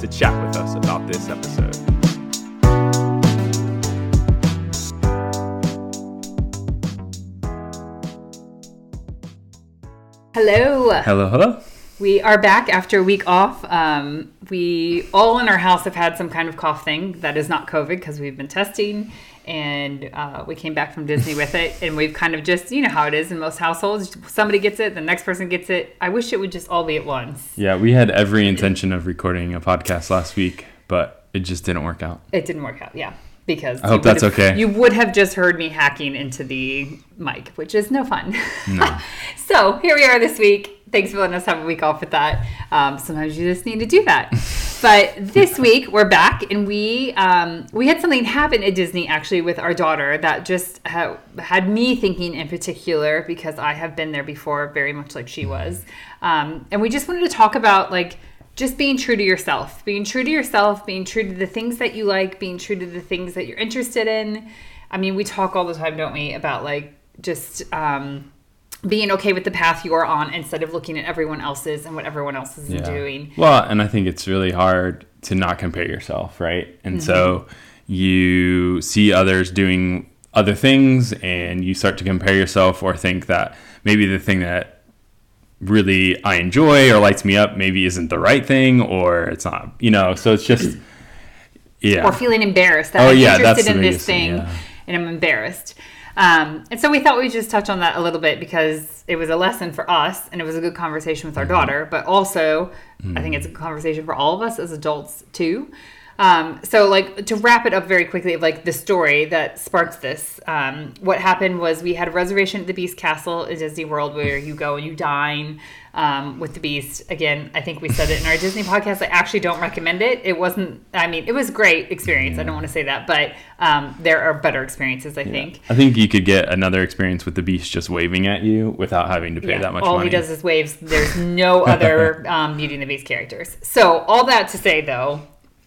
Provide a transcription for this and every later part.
to chat with us about this episode. Hello. Hello, hello. We are back after a week off. Um, we all in our house have had some kind of cough thing that is not COVID because we've been testing and uh, we came back from Disney with it. And we've kind of just, you know how it is in most households somebody gets it, the next person gets it. I wish it would just all be at once. Yeah, we had every intention of recording a podcast last week, but it just didn't work out. It didn't work out, yeah. Because I hope that's have- okay. You would have just heard me hacking into the mic, which is no fun. No. so here we are this week. Thanks for letting us have a week off with that. Um, sometimes you just need to do that. but this week we're back, and we um, we had something happen at Disney actually with our daughter that just ha- had me thinking in particular because I have been there before, very much like she was, um, and we just wanted to talk about like just being true to yourself, being true to yourself, being true to the things that you like, being true to the things that you're interested in. I mean, we talk all the time, don't we, about like just um, being okay with the path you're on instead of looking at everyone else's and what everyone else is doing. Well, and I think it's really hard to not compare yourself, right? And so Mm-hmm. you see others doing other things and you start to compare yourself or think that maybe the thing that really I enjoy or lights me up maybe isn't the right thing or it's not, you know, so it's just yeah. Or feeling embarrassed that Oh, I'm yeah, interested in this thing, yeah. and I'm embarrassed. Um, and so we thought we'd just touch on that a little bit because it was a lesson for us and it was a good conversation with our Mm-hmm. daughter, but also I think it's a conversation for all of us as adults too. Um, so like to wrap it up very quickly, like the story that sparked this, um, what happened was we had a reservation at the Beast Castle at Disney World where you go and you dine um, with the Beast. Again, I think we said it in our Disney podcast. I actually don't recommend it. It wasn't. I mean, it was a great experience. I don't want to say that, but um, there are better experiences. I think. I think you could get another experience with the beast just waving at you without having to pay Yeah, that much all money. All he does is waves. There's no other um, Beauty and the Beast characters. So all that to say, though,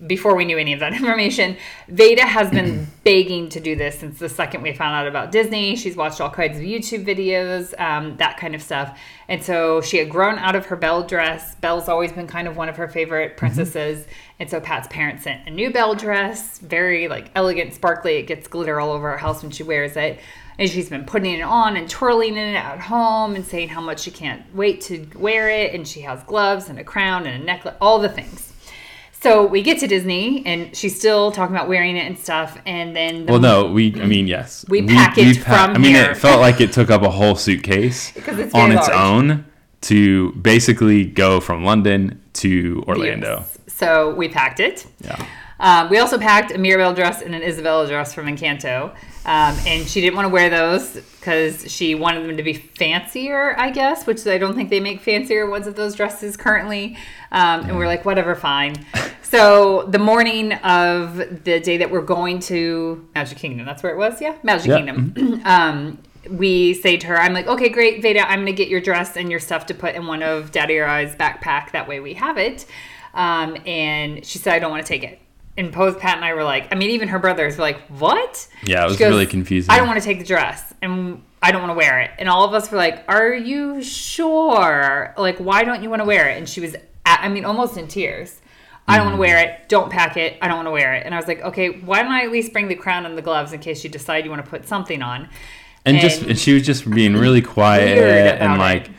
before we knew any of that information, Veda has been begging to do this since the second we found out about Disney. She's watched all kinds of YouTube videos, um, that kind of stuff, and so she had grown out of her Belle dress. Belle's always been kind of one of her favorite princesses, and so Pat's parents sent a new Belle dress, very like elegant, sparkly. It gets glitter all over her house when she wears it. And she's been putting it on and twirling in it at home and saying how much she can't wait to wear it. And she has gloves and a crown and a necklace, all the things. So we get to Disney and she's still talking about wearing it and stuff. And then the Well, no, we. I mean, yes, We packaged from I mean, here. it felt like it took up a whole suitcase it's on its large. own to basically go from London to Orlando. Yes. So we packed it. Yeah. Um, we also packed a Mirabelle dress and an Isabella dress from Encanto. Um, and she didn't want to wear those because she wanted them to be fancier, I guess, which I don't think they make fancier ones of those dresses currently. Um, and we're like, whatever, fine. So the morning of the day that we're going to Magic Kingdom, that's where it was, yeah, Magic Yeah. Kingdom. um, we say to her, I'm like, okay, great, Veda, I'm gonna get your dress and your stuff to put in one of Daddy or I's backpack. That way we have it. Um, and she said, I don't want to take it. And Pose Pat and I were like, I mean, even her brothers were like, what? Yeah, it was goes, really confusing. I don't want to take the dress and I don't want to wear it. And all of us were like, Are you sure? Like, why don't you want to wear it? And she was, at, I mean, almost in tears. I don't want to Mm. wear it. Don't pack it. I don't want to wear it. And I was like, okay, why don't I at least bring the crown and the gloves in case you decide you want to put something on? and just and- and she was just being really quiet and it. like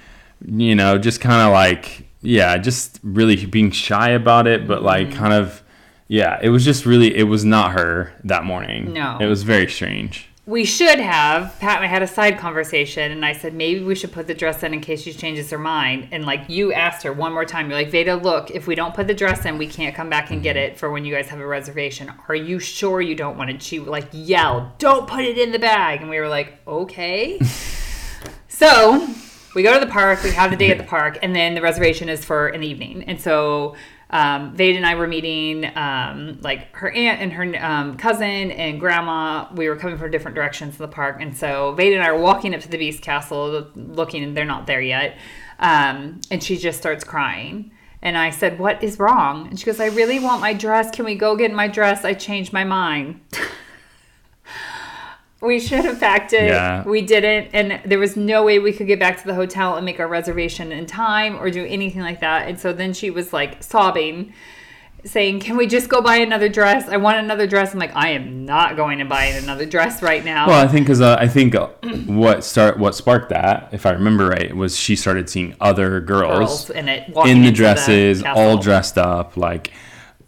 you know just kind of like yeah just really being shy about it but like Mm-hmm. kind of yeah it was just really it was not her that morning No. it was very strange We should have. Pat and I had a side conversation, and I said maybe we should put the dress in in case she changes her mind. And like you asked her one more time, you're like, Veda, look, if we don't put the dress in, we can't come back and get Mm-hmm. it for when you guys have a reservation. Are you sure you don't want it? She like yelled, "Don't put it in the bag!" And we were like, okay. so we go to the park, we have the day at the park, and then the reservation is for an evening. And so um, Veda and I were meeting um, like her aunt and her um, cousin and grandma. We were coming from different directions in the park, and so Veda and I are walking up to the Beast Castle, looking, and they're not there yet. Um, and she just starts crying. And I said, What is wrong? And she goes, I really want my dress. Can we go get my dress? I changed my mind. We should have packed it. Yeah. We didn't. And there was no way we could get back to the hotel and make our reservation in time or do anything like that. And so then she was like sobbing, saying, Can we just go buy another dress? I want another dress. I'm like, I am not going to buy another dress right now. Well, I think because uh, I think uh, what start what sparked that, if I remember right, was she started seeing other girls, Girls in it, in the dresses, castle. all dressed up, like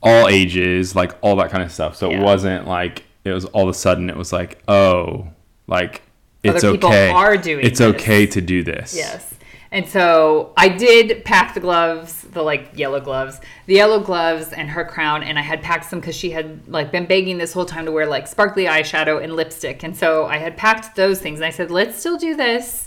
all ages, like all that kind of stuff. So Yeah. it wasn't like it was all of a sudden it was like oh, like it's Other people okay, are doing it's this. okay to do this. Yes. And so I did pack the gloves, the like yellow gloves, the yellow gloves and her crown. And I had packed some because she had like been begging this whole time to wear like sparkly eyeshadow and lipstick. And so I had packed those things. And I said, let's still do this.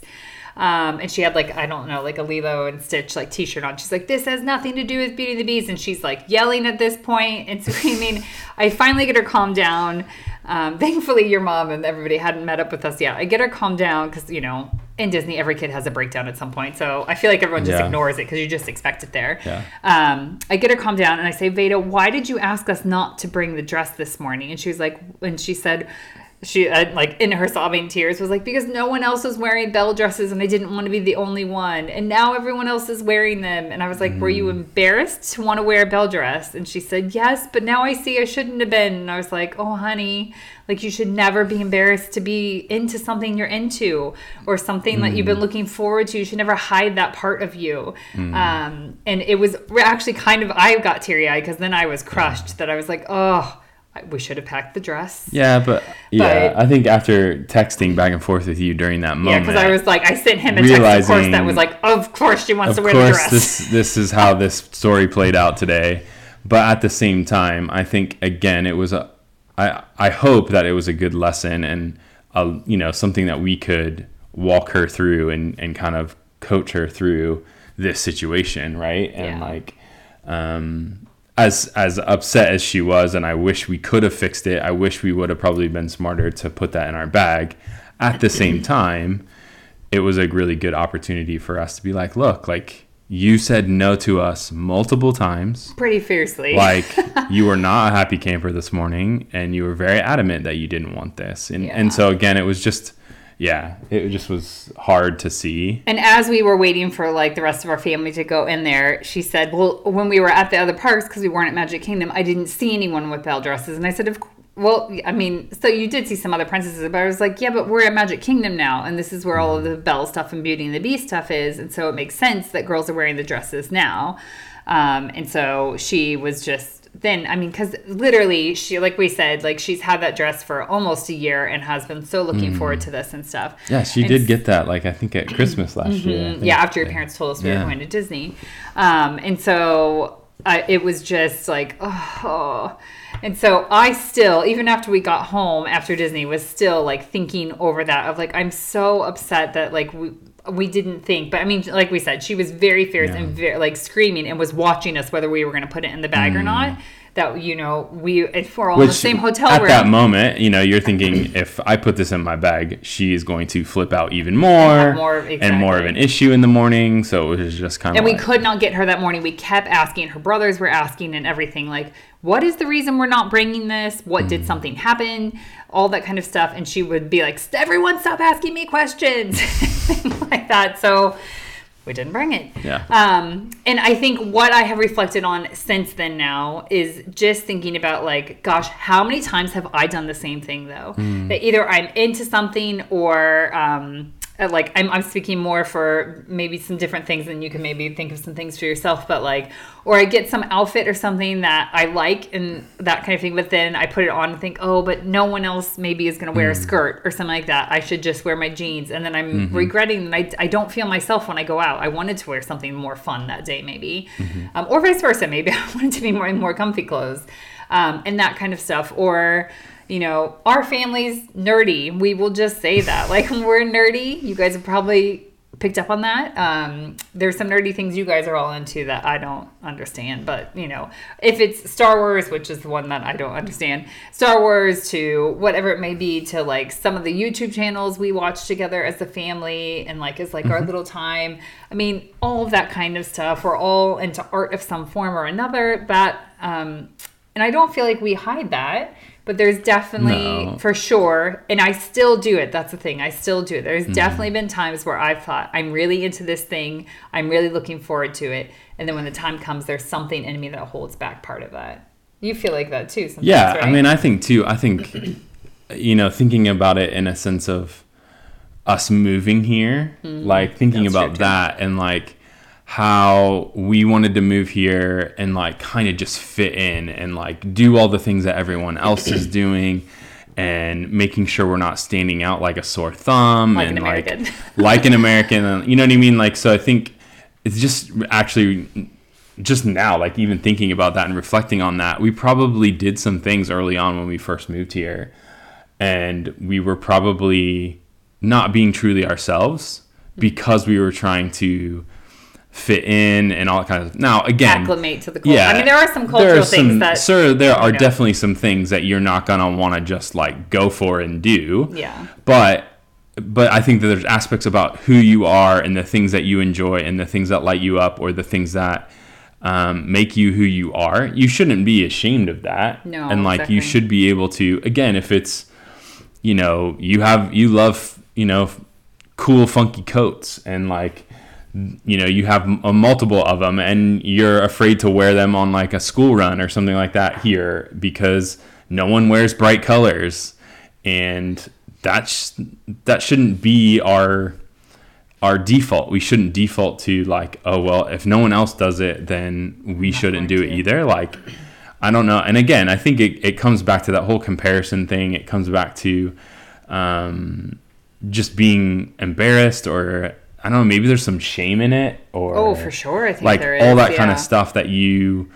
Um, and she had like, I don't know, like a Lilo and Stitch like t shirt on. She's like, this has nothing to do with Beauty and the Beast. And she's like yelling at this point and screaming. I finally get her calmed down. Um, thankfully, your mom and everybody hadn't met up with us yet. I get her calmed down because, you know, in Disney, every kid has a breakdown at some point. So I feel like everyone just Yeah. ignores it because you just expect it there. Yeah. Um, I get her calmed down and I say, Veda, why did you ask us not to bring the dress this morning? And she was like, and she said, she uh, like in her sobbing tears was like because no one else was wearing Belle dresses and I didn't want to be the only one. And now everyone else is wearing them. And I was like were you embarrassed to want to wear a Belle dress? And she said yes but now I see I shouldn't have been. And I was like oh honey like you should never be embarrassed to be into something you're into or something that you've been looking forward to. You should never hide that part of you. Um, and it was actually kind of I got teary-eyed because then I was crushed that I was like oh we should have packed the dress Yeah, but yeah, I think after texting back and forth with you during that moment, Yeah, because I was like, I sent him a text, of course, that was like, of course she wants to wear the dress. this this is how this story played out today but at the same time i think again it was a i i hope that it was a good lesson and a, you know something that we could walk her through and and kind of coach her through this situation right and Yeah. like um as as upset as she was and i wish we could have fixed it i wish we would have probably been smarter to put that in our bag at the same time it was a really good opportunity for us to be like, look, like you said no to us multiple times. Pretty fiercely. Like you were not a happy camper this morning and you were very adamant that you didn't want this. And Yeah. and so again it was just yeah, it just was hard to see. and as we were waiting for like the rest of our family to go in there, she said, "Well, when we were at the other parks because we weren't at Magic Kingdom, I didn't see anyone with Belle dresses." And I said, "Of well, I mean, so you did see some other princesses, but I was like, yeah, but we're at Magic Kingdom now, and this is where all of the Belle stuff and Beauty and the Beast stuff is, and so it makes sense that girls are wearing the dresses now." Um, and so she was just then, I mean, because literally, she, like we said, like she's had that dress for almost a year and has been so looking forward to this and stuff. Yeah, she And did get that like I think at Christmas last year. Mm-hmm. yeah, after your parents told us we Yeah. were going to Disney. Um, and so I, it was just like, oh. And so I still, even after we got home after Disney, was still like thinking over that of like, I'm so upset that like we, we didn't think, but I mean, like we said, she was very fierce and very, like screaming and was watching us whether we were going to put it in the bag or mm. not. That you know, we if we're all in the same hotel at room. that moment, you know, you're thinking if I put this in my bag, she is going to flip out even more, have more- and more of an issue in the morning. So it was just kind of And we could not get her that morning. We kept asking. Her brothers were asking and everything. Like, what is the reason we're not bringing this? What Mm. did something happen? All that kind of stuff. And she would be like, everyone stop asking me questions. Like that. So we didn't bring it. Yeah. Um, and I think what I have reflected on since then now is just thinking about like, gosh, how many times have I done the same thing though? Hmm. That either I'm into something or um, like I'm, I'm speaking more for maybe some different things and you can maybe think of some things for yourself, but like, or I get some outfit or something that I like and that kind of thing, but then I put it on and think, oh, but no one else maybe is going to wear a skirt or something like that. I should just wear my jeans. And then I'm regretting that I, I don't feel myself when I go out. I wanted to wear something more fun that day, maybe, um, or vice versa. Maybe I wanted to be more more comfy clothes um, and that kind of stuff. Or you know, our family's nerdy. We will just say that. Like we're nerdy, you guys have probably picked up on that. Um, there's some nerdy things you guys are all into that I don't understand, but you know, if it's Star Wars, which is the one that I don't understand, Star Wars to whatever it may be, to like some of the YouTube channels we watch together as a family and like as like our little time. I mean, all of that kind of stuff. We're all into art of some form or another. That, um, and I don't feel like we hide that but there's definitely No. for sure and i still do it that's the thing i still do it there's mm-hmm. definitely been times where i've thought i'm really into this thing i'm really looking forward to it and then when the time comes there's something in me that holds back part of that you feel like that too sometimes, Yeah, right? I mean, I think too. I think, you know, thinking about it in a sense of us moving here, mm-hmm. like thinking. That's about that and like how we wanted to move here and like kind of just fit in and like do all the things that everyone else is doing and making sure we're not standing out like a sore thumb Like and an like like an American you know what I mean? Like so I think it's just actually just now, like even thinking about that and reflecting on that, we probably did some things early on when we first moved here, and we were probably not being truly ourselves mm-hmm. because we were trying to fit in and all that kind of. Now, again, acclimate to the culture yeah, i mean there are some cultural are things that sir, there are know. definitely some things that you're not gonna want to just like go for and do yeah but but I think that there's aspects about who you are and the things that you enjoy and the things that light you up or the things that um, make you who you are. You shouldn't be ashamed of that. No, and like you should be able to again if it's you know you have you love you know cool funky coats and like you know you have a multiple of them and you're afraid to wear them on like a school run or something like that here because no one wears bright colors. And that's that shouldn't be our our default. We shouldn't default to like oh well if no one else does it then we shouldn't do it either. Like i don't know. And again i think it, it comes back to that whole comparison thing. It comes back to um, just being embarrassed or i don't know maybe there's some shame in it or oh for sure i think like there is all that kind of stuff that you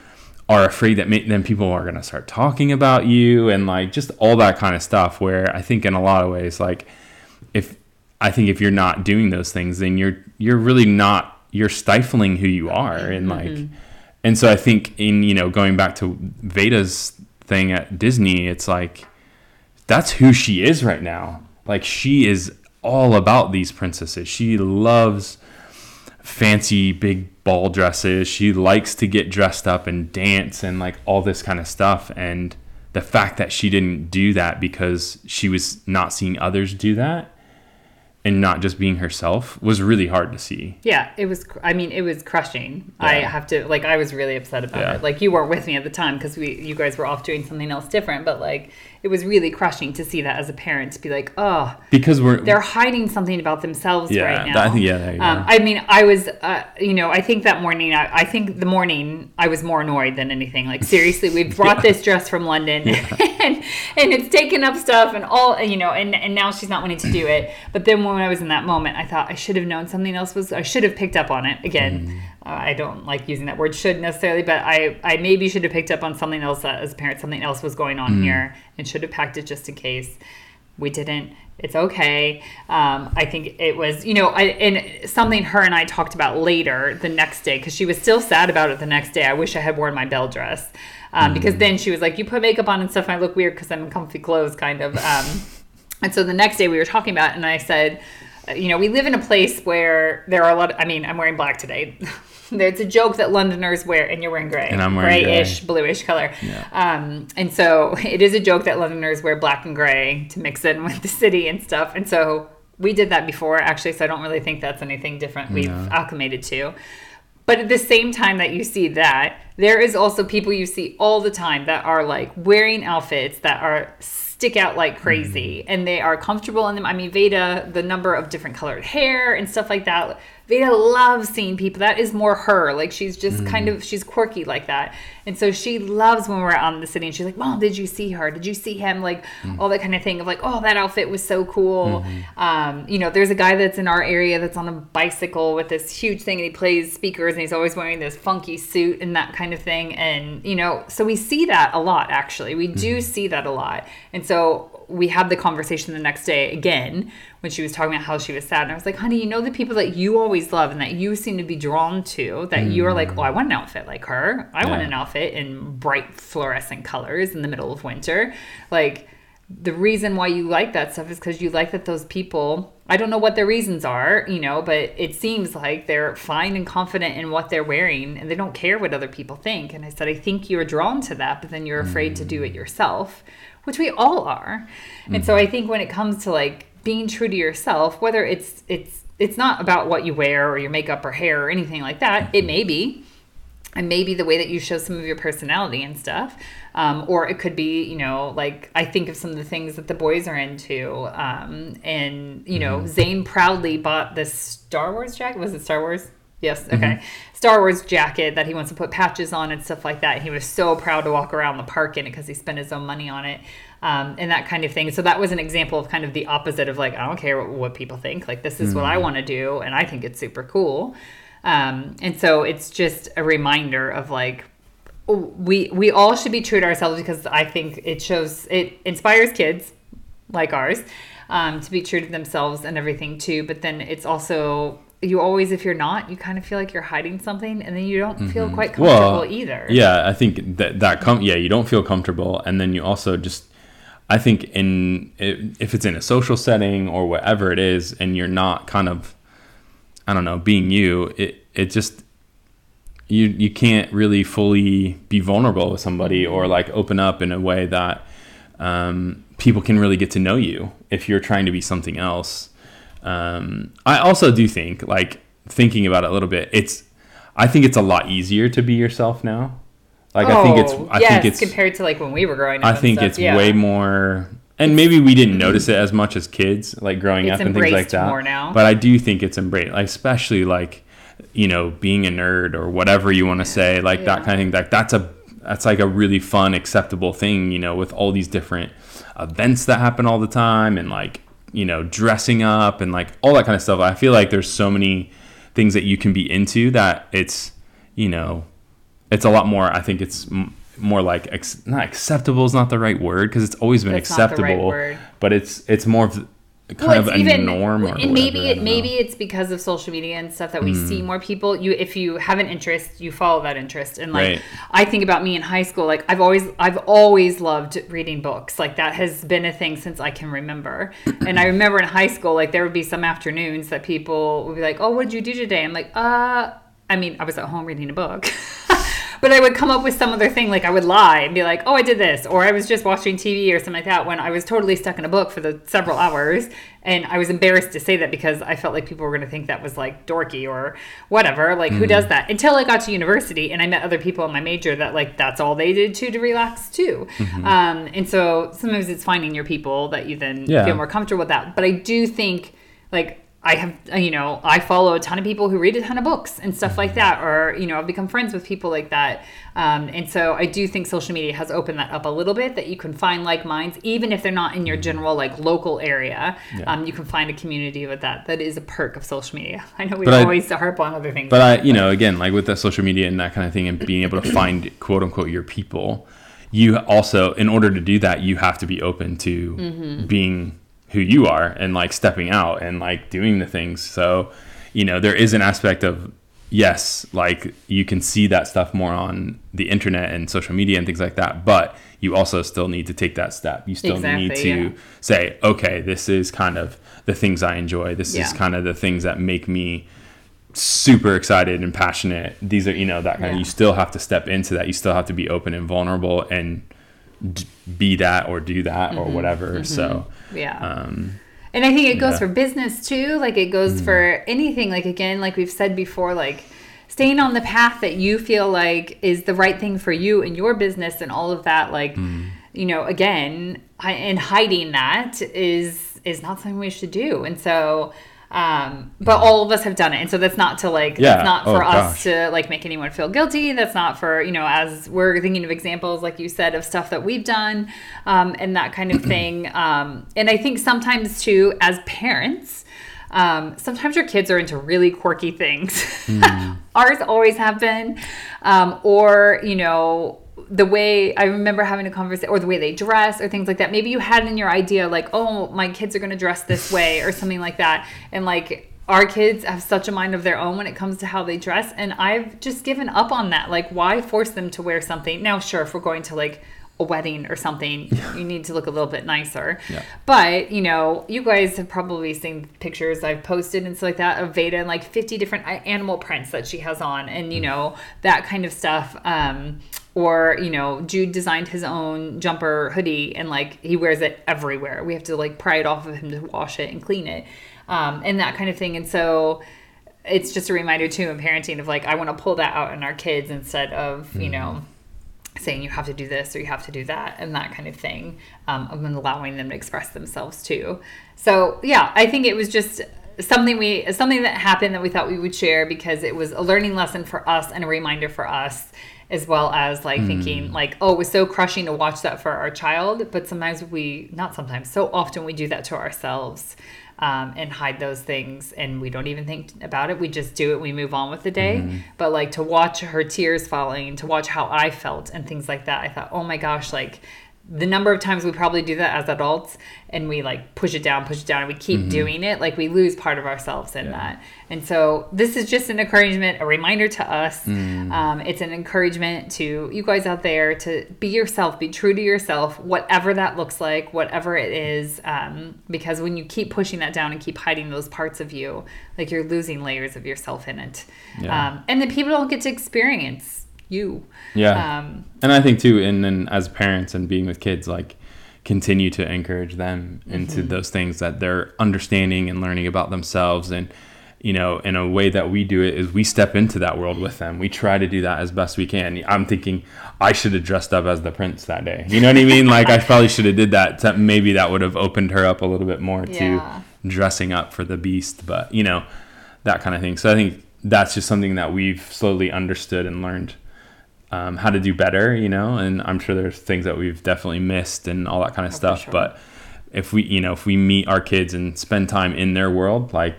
are afraid that may- then people are going to start talking about you and like just all that kind of stuff where i think in a lot of ways like if i think if you're not doing those things then you're you're really not you're stifling who you are and like Mm-hmm. and so i think in you know going back to veda's thing at disney it's like that's who she is right now. Like she is all about these princesses she loves fancy big ball dresses. She likes to get dressed up and dance and like all this kind of stuff. And the fact that she didn't do that because she was not seeing others do that and not just being herself was really hard to see. Yeah, it was. I mean, it was crushing. I have to like. I was really upset about Yeah. it. Like you weren't with me at the time because we, you guys were off doing something else different. But like, it was really crushing to see that as a parent to be like, oh, Because we're they're hiding something about themselves Yeah, right now. that- I think- yeah, um. I mean, I was, uh, you know, I think that morning, I, I think the morning I was more annoyed than anything. Like seriously, we brought this dress from London, and and it's taken up stuff and all, you know, and and now she's not wanting to do it. But then when I was in that moment, I thought I should have known something else was. I should have picked up on it again. Mm. Uh, I don't like using that word should necessarily, but I, I maybe should have picked up on something else that as a parent, something else was going on Mm. here and should have packed it just in case. We didn't. It's okay. Um, I think it was, you know, I, and something her and I talked about later the next day because she was still sad about it the next day. I wish I had worn my Belle dress um, because then she was like, "You put makeup on and stuff, and I look weird because I'm in comfy clothes, kind of." Um, and so the next day we were talking about, it, and I said, uh, you know, we live in a place where there are a lot. Of, I mean, I'm wearing black today. It's a joke that Londoners wear, and you're wearing gray, And I'm wearing gray. grayish, bluish color. Um, and so it is a joke that Londoners wear black and gray to mix in with the city and stuff. And so we did that before, actually. So I don't really think that's anything different we've acclimated to. But at the same time that you see that, there is also people you see all the time that are like wearing outfits that are stick out like crazy and they are comfortable in them. I mean, Veda, the number of different colored hair and stuff like that. Veda loves seeing people. That is more her. Like she's just kind of she's quirky like that. And so she loves when we're out in the city and she's like, Mom, did you see her? Did you see him? Like all that kind of thing of like, oh, that outfit was so cool. Um, you know, there's a guy that's in our area that's on a bicycle with this huge thing and he plays speakers and he's always wearing this funky suit and that kind of thing. And, you know, so we see that a lot, actually. We do Mm-hmm. see that a lot. And so we had the conversation the next day again when she was talking about how she was sad. And I was like, honey, you know, the people that you always love and that you seem to be drawn to, that you're like, oh, I want an outfit like her. I want Mm. An outfit in bright fluorescent colors in the middle of winter. Like, the reason why you like that stuff is because you like that those people i don't know what their reasons are you know but it seems like they're fine and confident in what they're wearing and they don't care what other people think. And i said i think you're drawn to that but then you're afraid to do it yourself which we all are. And so i think when it comes to like being true to yourself whether it's it's it's not about what you wear or your makeup or hair or anything like that it may be and maybe the way that you show some of your personality and stuff um, or it could be you know like i think of some of the things that the boys are into um, and you know zane proudly bought this star wars jacket. Was it star wars? Yes okay. Star wars jacket that he wants to put patches on and stuff like that. He was so proud to walk around the park in it because he spent his own money on it um, and that kind of thing. So that was an example of kind of the opposite of like i don't care what, what people think. Like this is what i want to do and i think it's super cool um, and so it's just a reminder of like we we all should be true to ourselves because I think it shows it inspires kids like ours um, to be true to themselves and everything too. But then it's also you always if you're not, you kind of feel like you're hiding something, and then you don't feel quite comfortable well, either. Yeah, I think that that com- yeah, you don't feel comfortable, and then you also just, I think in if it's in a social setting or whatever it is, and you're not kind of, I don't know, being you, it it just you you can't really fully be vulnerable with somebody or like open up in a way that um, people can really get to know you if you're trying to be something else. Um, I also do think, like thinking about it a little bit, it's I think it's a lot easier to be yourself now. Like I think it's Oh, I yes, think it's compared to like when we were growing up. I think stuff, it's yeah. way more and maybe we didn't notice it as much as kids, like growing up and things like that. more now. But I do think it's embraced, like, especially like, you know, being a nerd or whatever you want to say, like that kind of thing. Like that's a that's like a really fun, acceptable thing, you know, with all these different events that happen all the time and like, you know, dressing up and like all that kind of stuff. I feel like there's so many things that you can be into that it's, you know, it's a lot more. I think it's m- more like ex- not acceptable is not the right word because it's always been That's right acceptable, word. but it's it's more of kind Well, of a even- norm. Or and maybe whatever, it maybe it's because of social media and stuff that we Hmm. see more people. You if you have an interest, you follow that interest. And like Right. I think about me in high school, like I've always I've always loved reading books. Like that has been a thing since I can remember. and I remember in high school, like there would be some afternoons that people would be like, "Oh, what did you do today?" I'm like, "Uh." I mean, I was at home reading a book. But I would come up with some other thing, like I would lie and be like, "Oh, I did this," or I was just watching TV or something like that. When I was totally stuck in a book for the several hours, and I was embarrassed to say that because I felt like people were going to think that was like dorky or whatever. Like, who Mm. does that? Until I got to university and I met other people in my major that like that's all they did too to relax too. Mm-hmm. Um, and so sometimes it's finding your people that you then Yeah. feel more comfortable with that. But I do think like I have, you know, I follow a ton of people who read a ton of books and stuff like that, or, you know, I've become friends with people like that. Um, and so I do think social media has opened that up a little bit that you can find like minds, even if they're not in your general, like local area. Um, you can find a community with that. That is a perk of social media. I know we But I- always harp on other things. But I, you know, again, like with the social media and that kind of thing, and being able to find quote unquote your people, you also, in order to do that, you have to be open to Mm-hmm. being who you are and like stepping out and like doing the things. So, you know, there is an aspect of yes, like you can see that stuff more on the internet and social media and things like that, but you also still need to take that step. You still need to yeah. say, okay, this is kind of the things I enjoy. This is kind of the things that make me super excited and passionate. These are, you know, that kind of, you still have to step into that. You still have to be open and vulnerable and d- be that or do that or mm-hmm. whatever. Mm-hmm. So, yeah. um, And I think it goes Yeah. for business too. Like it goes mm-hmm. for anything. Like again, like we've said before, like staying on the path that you feel like is the right thing for you and your business and all of that. Like, mm. you know, again, hi- and hiding that is is not something we should do. And so, um, but all of us have done it, and so that's not to like Yeah. that's not Oh, for us to like make anyone feel guilty. That's not for you know as we're thinking of examples like you said of stuff that we've done um, and that kind of thing. Um, and I think sometimes too as parents. Um, sometimes your kids are into really quirky things. Mm. Ours always have been. Um, or, you know, the way I remember having a conversation or the way they dress or things like that. Maybe you had in your idea like, oh, my kids are going to dress this way or something like that. And like our kids have such a mind of their own when it comes to how they dress and I've just given up on that. Like why force them to wear something? Now sure, if we're going to like a wedding or something, yeah. you need to look a little bit nicer. Yeah. But, you know, you guys have probably seen pictures I've posted and stuff like that of Veda and like 50 different animal prints that she has on and, you mm. know, that kind of stuff. Um, or, you know, Jude designed his own jumper hoodie and like he wears it everywhere. We have to like pry it off of him to wash it and clean it um, and that kind of thing. And so, it's just a reminder too in parenting of like I want to pull that out in our kids instead of mm-hmm. you know saying you have to do this or you have to do that and that kind of thing um, and allowing them to express themselves too so yeah i think it was just something we something that happened that we thought we would share because it was a learning lesson for us and a reminder for us as well as like mm. thinking like oh it was so crushing to watch that for our child but sometimes we not sometimes so often we do that to ourselves um, and hide those things and we don't even think about it we just do it we move on with the day mm-hmm. but like to watch her tears falling to watch how i felt and things like that i thought oh my gosh like the number of times we probably do that as adults and we like push it down, push it down, and we keep mm-hmm. doing it, like we lose part of ourselves in yeah. that. And so this is just an encouragement, a reminder to us. Mm. Um, it's an encouragement to you guys out there to be yourself, be true to yourself, whatever that looks like, whatever it is. Um, because when you keep pushing that down and keep hiding those parts of you, like you're losing layers of yourself in it. Yeah. Um, and then people don't get to experience you. Yeah. Um, and I think too, and then as parents and being with kids, like continue to encourage them into mm-hmm. those things that they're understanding and learning about themselves and you know in a way that we do it is we step into that world with them we try to do that as best we can i'm thinking i should have dressed up as the prince that day you know what i mean like i probably should have did that to, maybe that would have opened her up a little bit more yeah. to dressing up for the beast but you know that kind of thing so i think that's just something that we've slowly understood and learned um, how to do better, you know, and I'm sure there's things that we've definitely missed and all that kind of oh, stuff. Sure. But if we, you know, if we meet our kids and spend time in their world, like,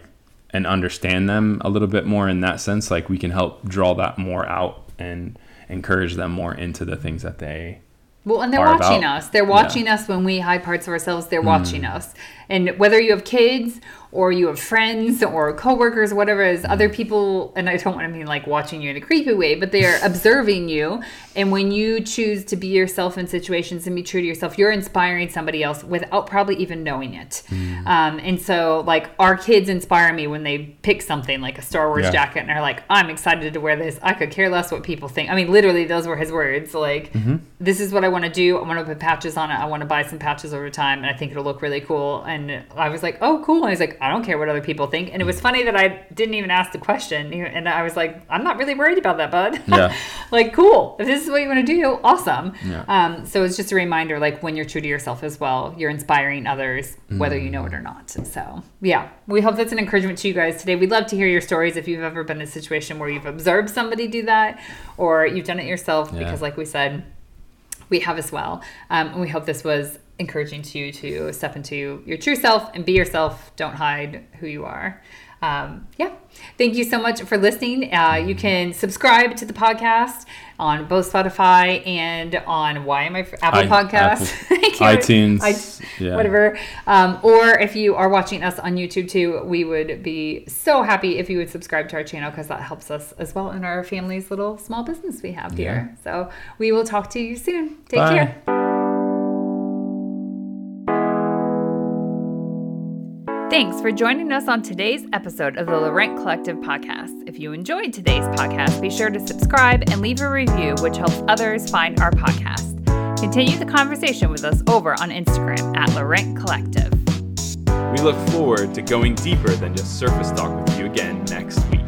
and understand them a little bit more in that sense, like we can help draw that more out and encourage them more into the things that they well, and they're watching about. us. They're watching yeah. us when we hide parts of ourselves. They're mm. watching us. And whether you have kids or you have friends or coworkers, whatever is other people, and I don't want to mean like watching you in a creepy way, but they are observing you. And when you choose to be yourself in situations and be true to yourself, you're inspiring somebody else without probably even knowing it. Mm. Um, and so, like, our kids inspire me when they pick something like a Star Wars yeah. jacket and are like, I'm excited to wear this. I could care less what people think. I mean, literally, those were his words. Like, mm-hmm. this is what I want to do. I want to put patches on it. I want to buy some patches over time, and I think it'll look really cool. And I was like, oh, cool. And he's like, I don't care what other people think. And it was funny that I didn't even ask the question. And I was like, I'm not really worried about that, bud. Yeah. like, cool. If this is what you want to do, awesome. Yeah. Um, so it's just a reminder, like when you're true to yourself as well, you're inspiring others, whether mm. you know it or not. So yeah, we hope that's an encouragement to you guys today. We'd love to hear your stories if you've ever been in a situation where you've observed somebody do that or you've done it yourself, yeah. because like we said, we have as well. Um, and we hope this was encouraging to you to step into your true self and be yourself. Don't hide who you are. Um, yeah. Thank you so much for listening. Uh, you can subscribe to the podcast on both Spotify and on why am I Apple Podcasts, iTunes, I, yeah. whatever. Um, or if you are watching us on YouTube too, we would be so happy if you would subscribe to our channel because that helps us as well in our family's little small business we have yeah. here. So we will talk to you soon. Take Bye. care. Thanks for joining us on today's episode of the Laurent Collective podcast. If you enjoyed today's podcast, be sure to subscribe and leave a review, which helps others find our podcast. Continue the conversation with us over on Instagram at Laurent Collective. We look forward to going deeper than just surface talk with you again next week.